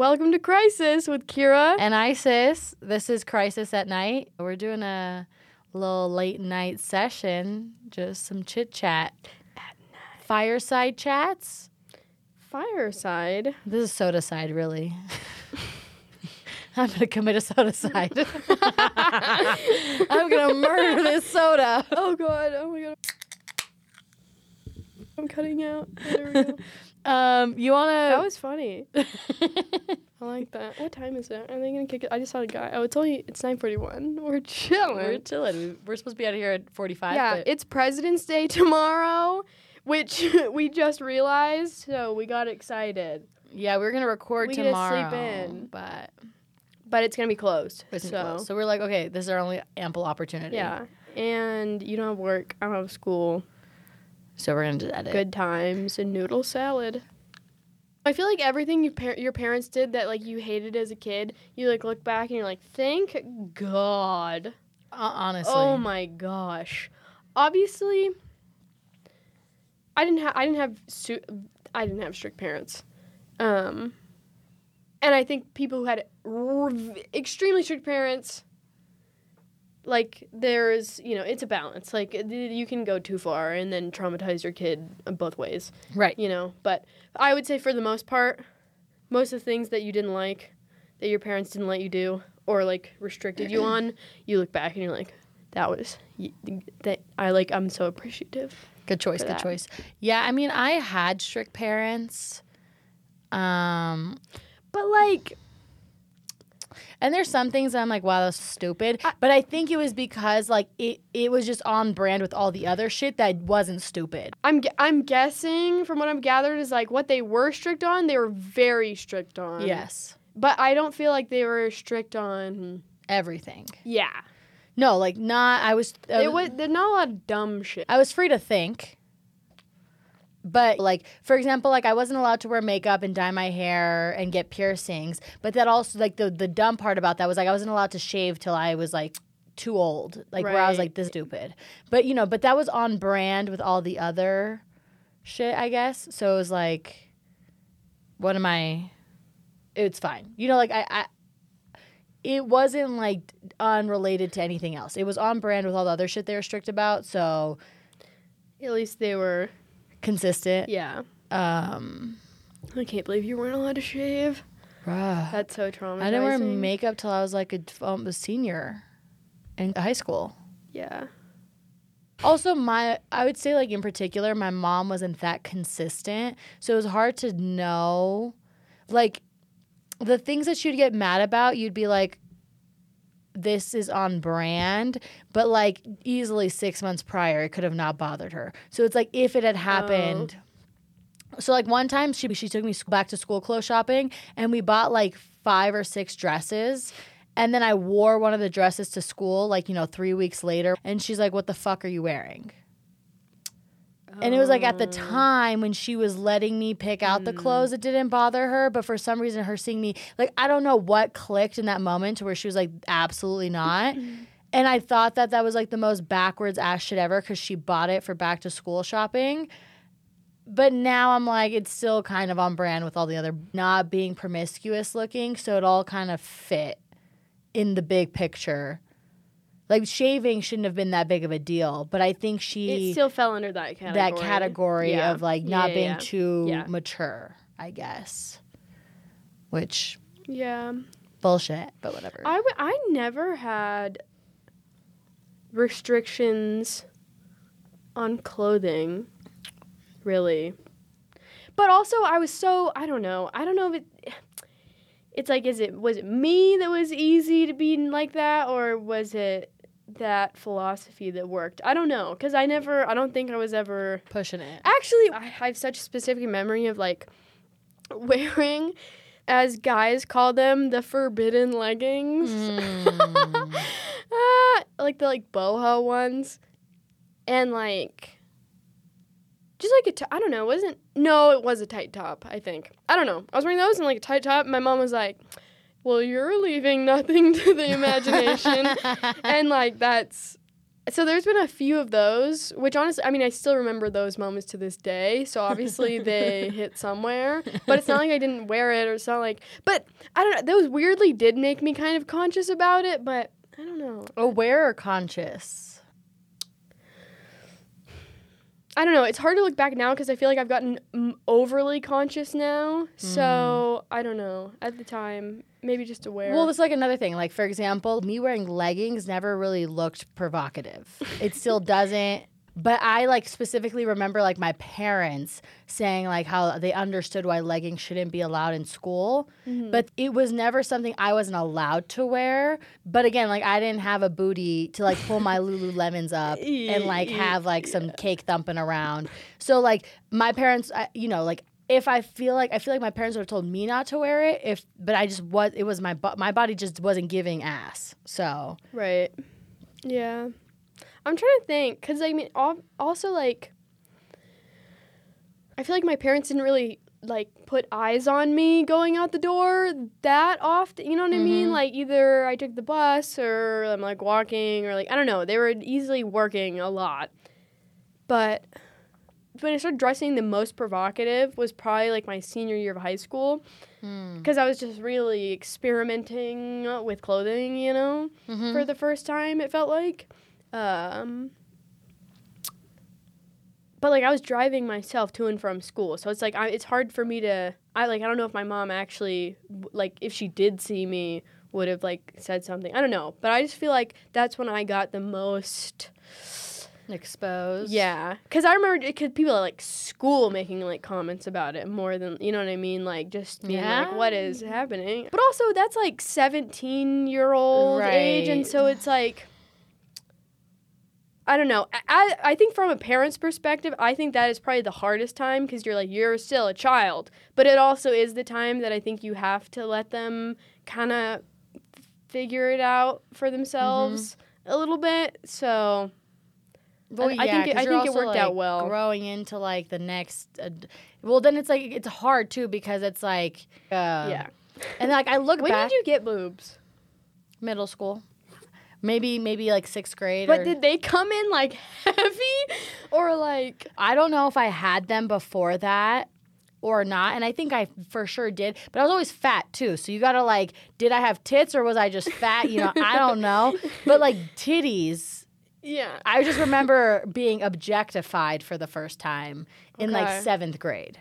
Welcome to Crisis with Kiera. And Isis, this is Crisis at Night. We're doing a little late night session, just some chit chat. At night. Fireside chats. Fireside. This is sodacide, really. I'm gonna commit a sodacide. I'm gonna murder this soda. Oh god, oh my god. I'm cutting out. There we go. Um, you wanna? That was funny. I like that. What time is it? Are they gonna kick it? I just saw a guy. Oh, it's only it's 9:41. We're chilling. We're chilling. We're supposed to be out of here at 45. yeah, but it's President's Day tomorrow, which we just realized. So we got excited, yeah, we were gonna record We get to sleep in. but but it's gonna be closed. it's so close. so we're like, okay, this is our only ample opportunity. yeah, and you don't have work. I don't have school. So we're gonna do that. Good times and noodle salad. I feel like everything you par- your parents did that like you hated as a kid, you like look back and you're like, thank God. Uh, honestly. Oh my gosh. Obviously, I didn't have I didn't have su- I didn't have strict parents. Um, and I think people who had r- extremely strict parents, like there's you know it's a balance. Like you can go too far and then traumatize your kid both ways. Right. You know, but I would say for the most part, most of the things that you didn't like, that your parents didn't let you do or like restricted you on, you look back and you're like, that was that I like. I'm so appreciative. Good choice. Good that. choice. Yeah, I mean, I had strict parents. Um, But like, and there's some things that I'm like, wow, that's stupid. I- but I think it was because like it, it was just on brand with all the other shit that wasn't stupid. I'm I'm guessing from what I'm gathered is like what they were strict on. They were very strict on. yes. But I don't feel like they were strict on. Everything. Yeah. No, like not. I was. uh, It was. There's not a lot of dumb shit. I was free to think. But like for example, like I wasn't allowed to wear makeup and dye my hair and get piercings. But that also like the the dumb part about that was like I wasn't allowed to shave till I was like too old. Like where I was Right. like this stupid. But you know, but that was on brand with all the other shit, I guess. So it was like what am I it's fine. You know, like I, I it wasn't like unrelated to anything else. It was on brand with all the other shit they were strict about. So At least they were. Consistent. Yeah. Um, I can't believe you weren't allowed to shave. bruh. That's so traumatizing. I didn't wear makeup till I was like a, um, a senior in high school. Yeah. Also, my I would say like in particular, my mom wasn't that consistent, so it was hard to know, like, the things that she'd get mad about. You'd be like, "This is on brand," but like easily six months prior, it could have not bothered her. So it's like if it had happened. Oh. So like one time she she took me back to school clothes shopping and we bought like five or six dresses and then I wore one of the dresses to school like you know 3 weeks later and she's like what the fuck are you wearing? And it was like at the oh. time when she was letting me pick out the mm. clothes, it didn't bother her. But for some reason, her seeing me, like, I don't know what clicked in that moment to where she was like, absolutely not. and I thought that that was like the most backwards ass shit ever because she bought it for back to school shopping. But now I'm like, it's still kind of on brand with all the other not being promiscuous looking. So it all kind of fit in the big picture. Like shaving shouldn't have been that big of a deal, but I think she It still fell under that category. that category Yeah. of like not yeah, being yeah. too mature, I guess. Which Yeah. bullshit, but whatever. I, w- I never had restrictions on clothing, really. But also, I was so I don't know. I don't know if it. It's like, is it was it me that was easy to be like that, or was it that philosophy that worked? I don't know, cause I never. I don't think I was ever. Pushing it. Actually, I have such a specific memory of like wearing, as guys call them, the forbidden leggings. Mm. ah, like the like boho ones, and like just like a t- I don't know, it wasn't no, it was a tight top. I think I don't know. I was wearing those and like a tight top. And my mom was like, "Well, you're leaving nothing to the imagination," and like that's So there's been a few of those, which honestly, I mean, I still remember those moments to this day. So obviously they hit somewhere, but it's not like I didn't wear it or it's not like, but I don't know. Those weirdly did make me kind of conscious about it, but I don't know. Aware or conscious? I don't know. It's hard to look back now because I feel like I've gotten mm, overly conscious now. So I don't know. At the time, maybe just aware. Well, it's like another thing. Like, for example, me wearing leggings never really looked provocative. It still doesn't. But I like specifically remember like my parents saying like how they understood why leggings shouldn't be allowed in school. Mm-hmm. But it was never something I wasn't allowed to wear. But again, like I didn't have a booty to like pull my Lululemons up and like have like some cake thumping around. So like my parents, I, you know, like if I feel like I feel like my parents would have told me not to wear it if but I just was it was my my body just wasn't giving ass. So Right. Yeah. I'm trying to think because I mean, also like, I feel like my parents didn't really like put eyes on me going out the door that often. You know what I mean? Mm-hmm. Like either I took the bus or I'm like walking or like I don't know. They were easily working a lot, but when I started dressing the most provocative was probably like my senior year of high school hmm. because I was just really experimenting with clothing. You know mm-hmm. for the first time it felt like um but like I was driving myself to and from school so it's like I, it's hard for me to I like I don't know if my mom actually like if she did see me would have like said something. I don't know but I just feel like that's when I got the most exposed. yeah because I remember because people at like school making like comments about it more than you know what I mean? Like just being like what is happening? But also that's like 17 year old age and so it's like I don't know. I, I, think from a parent's perspective, I think that is probably the hardest time because you're like, you're still a child. But it also is the time that I think you have to let them kind of figure it out for themselves a little bit. So, Well, I- yeah, I think it- I think it worked out well. Growing into like the next, uh, well, then it's like it's hard too because it's like, uh, yeah. and like I look When back did you get boobs? middle school, maybe maybe like sixth grade. But or- did they come in like heavy or like. I don't know if I had them before that or not, and I think I for sure did. But I was always fat too, so you gotta like, did I have tits or was I just fat? You know, I don't know. But like titties. Yeah. I just remember being objectified for the first time in like seventh grade.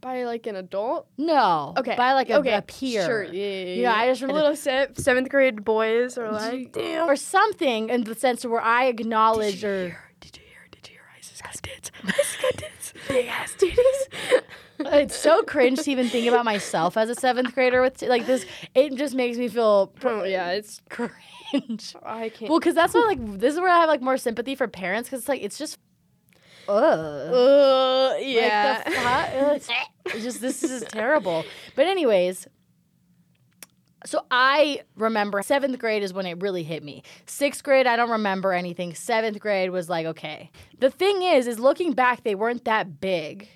By like an adult? No. Okay. By like a, okay. a peer. Sure. Yeah, yeah, yeah. You know, I just a remember little se- seventh grade boys are like, damn. or something in the sense where I acknowledge or Did you hear? Did you hear? Isis got tits. Isis got tits. Big ass titties. Uh, it's so cringe to even think about myself as a seventh grader with like this. It just makes me feel oh yeah, it's. cringe. I can't. Well, because that's why like this is where I have like more sympathy for parents because it's like it's just. Ugh. uh, Like, yeah. the fu- ugh, it's, it's just this is terrible. But anyways, so I remember seventh grade is when it really hit me. Sixth grade, I don't remember anything. Seventh grade was like okay. The thing is, is looking back, they weren't that big,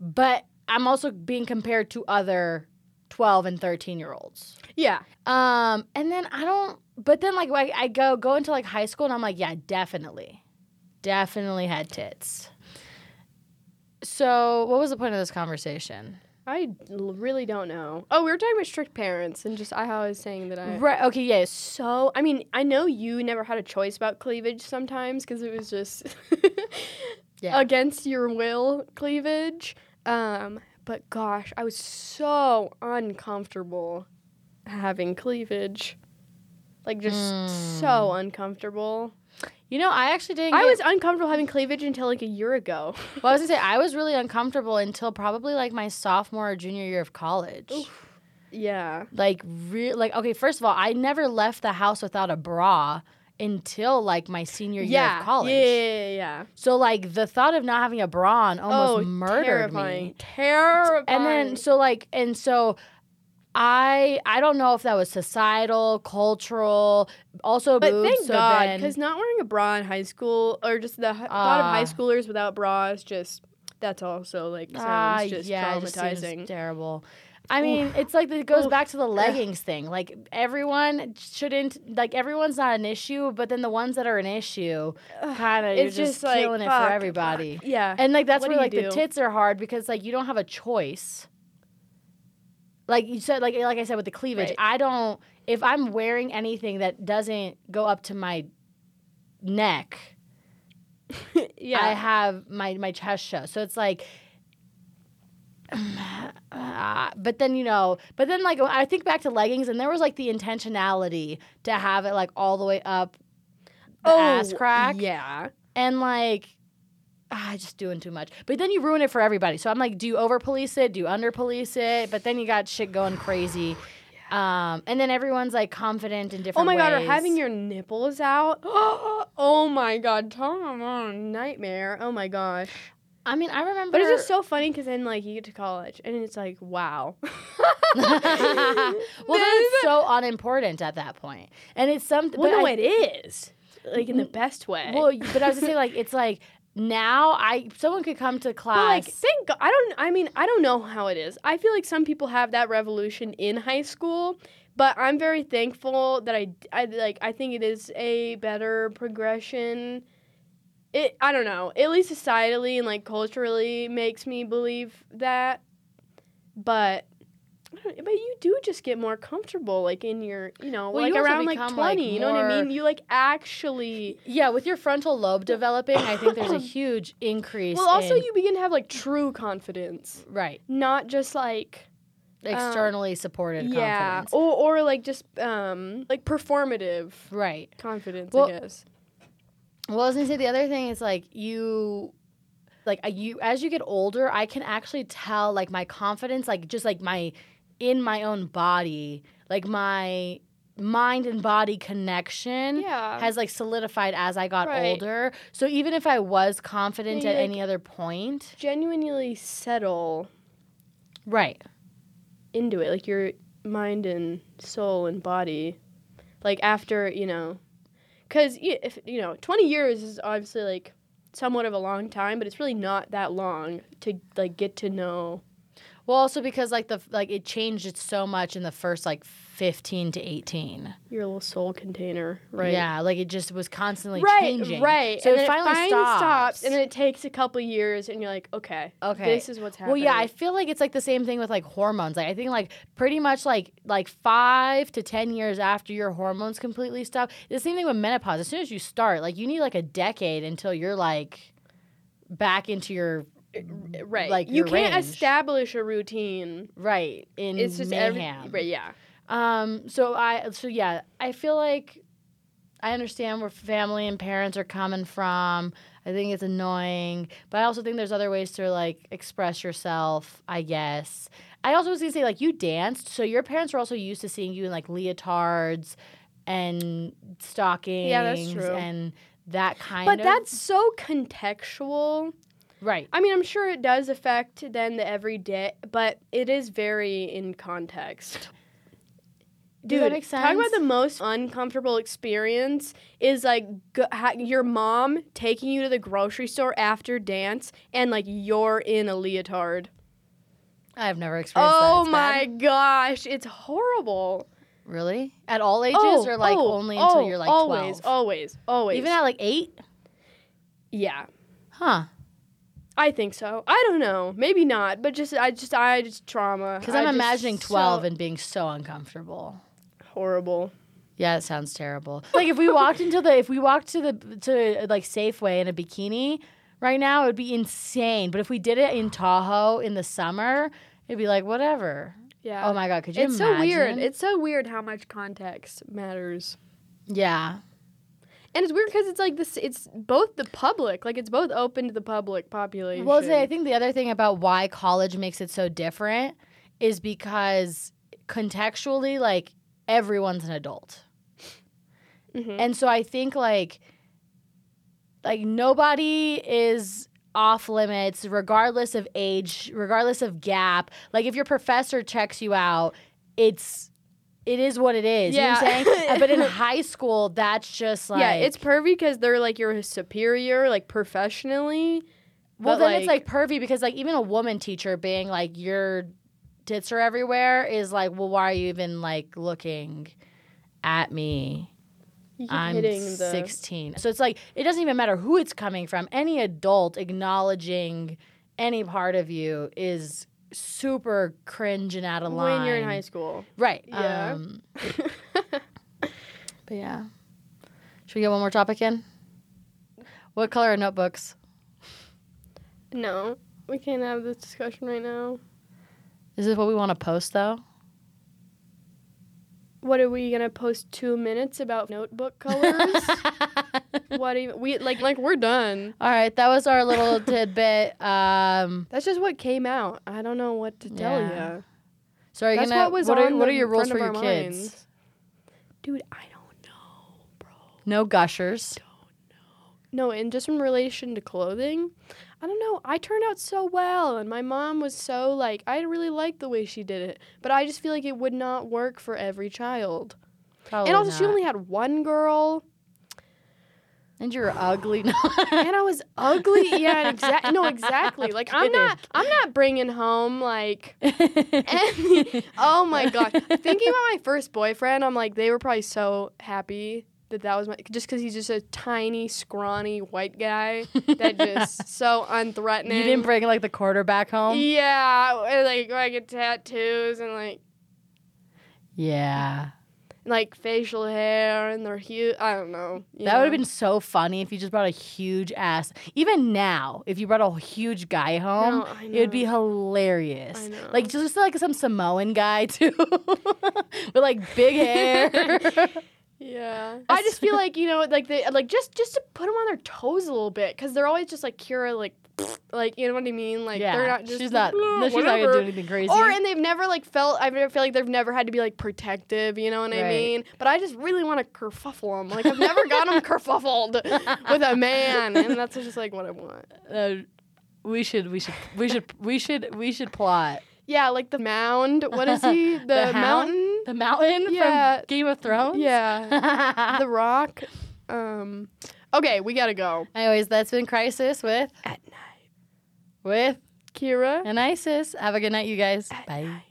but I'm also being compared to other twelve and thirteen year olds. yeah. Um, and then I don't. But then like I, I go go into like high school and I'm like, yeah, definitely, definitely had tits. So what was the point of this conversation? I l- really don't know. Oh, we were talking about strict parents and just I, how I was saying that I. Right. Okay. Yeah. So, I mean, I know you never had a choice about cleavage sometimes because it was just Yeah. against your will cleavage. Um, but gosh, I was so uncomfortable having cleavage. Like, just so uncomfortable. You know, I actually didn't. I get- was uncomfortable having cleavage until like a year ago. Well, I was gonna say I was really uncomfortable until probably like my sophomore or junior year of college. yeah. Like, re- like okay. First of all, I never left the house without a bra until like my senior year of college. Yeah, yeah, yeah. So like the thought of not having a bra on almost oh, murdered terrifying. me. Terrifying. And then so like and so I I don't know if that was societal, cultural, also But boobs, thank so God, because not wearing a bra in high school, or just the h thought of high Ah. schoolers without bras, just that's also like sounds Ah, just yeah, it just traumatizing. terrible. I mean, it's like it goes back to the leggings thing. Like everyone shouldn't like everyone's not an issue, but then the ones that are an issue, kind of you're it's just, just like, killing it for everybody. fuck. Yeah. And like that's What where like you the tits are hard because like you don't have a choice. Like you said, like like I said with the cleavage, Right. I don't. If I'm wearing anything that doesn't go up to my neck, yeah. I have my my chest show. So it's like. uh, but then you know, but then like I think back to leggings, and there was like the intentionality to have it like all the way up the ass crack, Yeah. and like ah, just doing too much. But then you ruin it for everybody. So I'm like, do you over police it? Do you under police it? But then you got shit going crazy. Um, and then everyone's like confident in different. Oh my god, or having your nipples out. Oh my god, Tom, oh, nightmare. Oh my gosh. I mean, I remember. But it's just so funny because then like you get to college and it's like wow. well, then it's so unimportant at that point, and it's something. well, no, I- it is like in the best way. Well, but I was gonna say like it's like now I someone could come to But class. like, thank God. I don't. I mean, I don't know how it is. I feel like some people have that revolution in high school, but I'm very thankful that I, I like. I think it is a better progression. It. I don't know. At least societally and like culturally makes me believe that. But. But you do just get more comfortable, like in your, you know, Well, like you around like twenty. like, you know what I mean? You like actually. yeah, with your frontal lobe developing, I think there's a huge increase. Well, also in- you begin to have like true confidence, right not just like externally supported yeah confidence. or, or like just um like performative Right. confidence Well- i guess Well, I was gonna say the other thing is like you, like you as you get older, I can actually tell like my confidence, like just like my in my own body, like my mind and body connection yeah has like solidified as I got Right. older. So even if I was confident Yeah, at you, any other point, genuinely settle right? into it like your mind and soul and body like after you know because if you know 20 years is obviously like somewhat of a long time but it's really not that long to like get to know Well, also because like the like it changed it so much in the first like fifteen to eighteen. your little soul container right Yeah, like it just was constantly right, changing. right. So and it finally finally stops. and then it takes a couple years, and you're like, okay, Okay. this is what's happening. Well, yeah, I feel like it's like the same thing with like hormones. Like I think like pretty much like like five to ten years after your hormones completely stop. The same thing with menopause. As soon as you start, like you need like a decade until you're like back into your right. like, you can't range. establish a routine. right in It's just every, right, yeah. Um. So I. So yeah. I feel like I understand where family and parents are coming from. I think it's annoying, but I also think there's other ways to like express yourself. I guess. I also was gonna say like you danced, so your parents were also used to seeing you in like leotards and stockings. Yeah, that's true. And that kind But of. But that's so contextual. Right. I mean, I'm sure it does affect then the everyday, but it is very in context. Does that make Talk about the most uncomfortable experience is like g- ha- your mom taking you to the grocery store after dance and like you're in a leotard. I've never experienced that. Oh It's my bad. gosh, it's horrible. Really? At all ages, oh, or like oh, only until oh, you're like always, twelve? always, always. Even at like eight? yeah, Huh. I think so. I don't know, maybe not, but just I just I just trauma. Because I I'm just imagining so 12 and being so uncomfortable. horrible. Yeah, it sounds terrible. Like if we walked into the if we walked to the to like Safeway in a bikini right now, it would be insane. But if we did it in Tahoe in the summer, it'd be like whatever. Yeah. Oh my god, could you it's so weird. It's so weird how much context matters. yeah. And it's weird because it's like this. It's both the public, like it's both open to the public population. Well, say, I think the other thing about why college makes it so different is because contextually, like everyone's an adult. Mhm. And so I think like like nobody is off limits regardless of age, regardless of gap. Like if your professor checks you out, it's it is what it is. You know what I'm Yeah. saying? But in high school, that's just like yeah, it's pervy because they're like your superior, like professionally. Well, then it's like pervy because like even a woman teacher being like your tits are everywhere is like, well, why are you even like looking at me? I'm hitting the 16. So it's like it doesn't even matter who it's coming from. Any adult acknowledging any part of you is super cringe and out of line when you're in high school. Right. Yeah. Um, but yeah. Should we get one more topic in? What color are notebooks? No, we can't have this discussion right now. Is this what we want to post though? What are we gonna post two minutes about notebook colors? what even we like like we're done. All right, that was our little tidbit. Um, That's just what came out. I don't know what to tell Yeah. you. so are you That's gonna? what was what on are, what the are your rules front for of your our kids? minds. Dude, I don't know, bro. No gushers. No, and just in relation to clothing, I don't know. I turned out so well, and my mom was so like, I really liked the way she did it, but I just feel like it would not work for every child. Probably and also, she only had one girl, And you're ugly. and I was ugly. Yeah, exactly. No, exactly. Like I'm not. I'm not bringing home like. any- oh my god! Thinking about my first boyfriend, I'm like, they were probably so happy that that was my just because he's just a tiny, scrawny white guy that just so unthreatening. you didn't bring like the quarterback home. Yeah, and, like I get tattoos and like Yeah. like facial hair and they're huge. I don't know. That would have been so funny if you just brought a huge ass. Even now, if you brought a huge guy home, No, it would be hilarious. Like just like some Samoan guy too, with like big hair. Yeah. I just feel like, you know, like they like just just to put them on their toes a little bit cuz they're always just like Kiera like like you know what I mean? Like yeah, they're not just she's not. "Blah, No, she's not gonna do anything crazy. Or and they've never like felt I feel like they've never had to be like protective, you know what I mean? But I just really want to kerfuffle them. Like I've never got them kerfuffled with a man, and that's just like what I want. uh, we should, we should, we should, we should, we should plot Yeah, like the mound. What is he? The, hound? mountain. The mountain Yeah. from Game of Thrones. Yeah, the rock. Um. Okay, we gotta go. Anyways, that's been Crisis with At night. with Kiera. and Isis. Have a good night, you guys. Bye. night.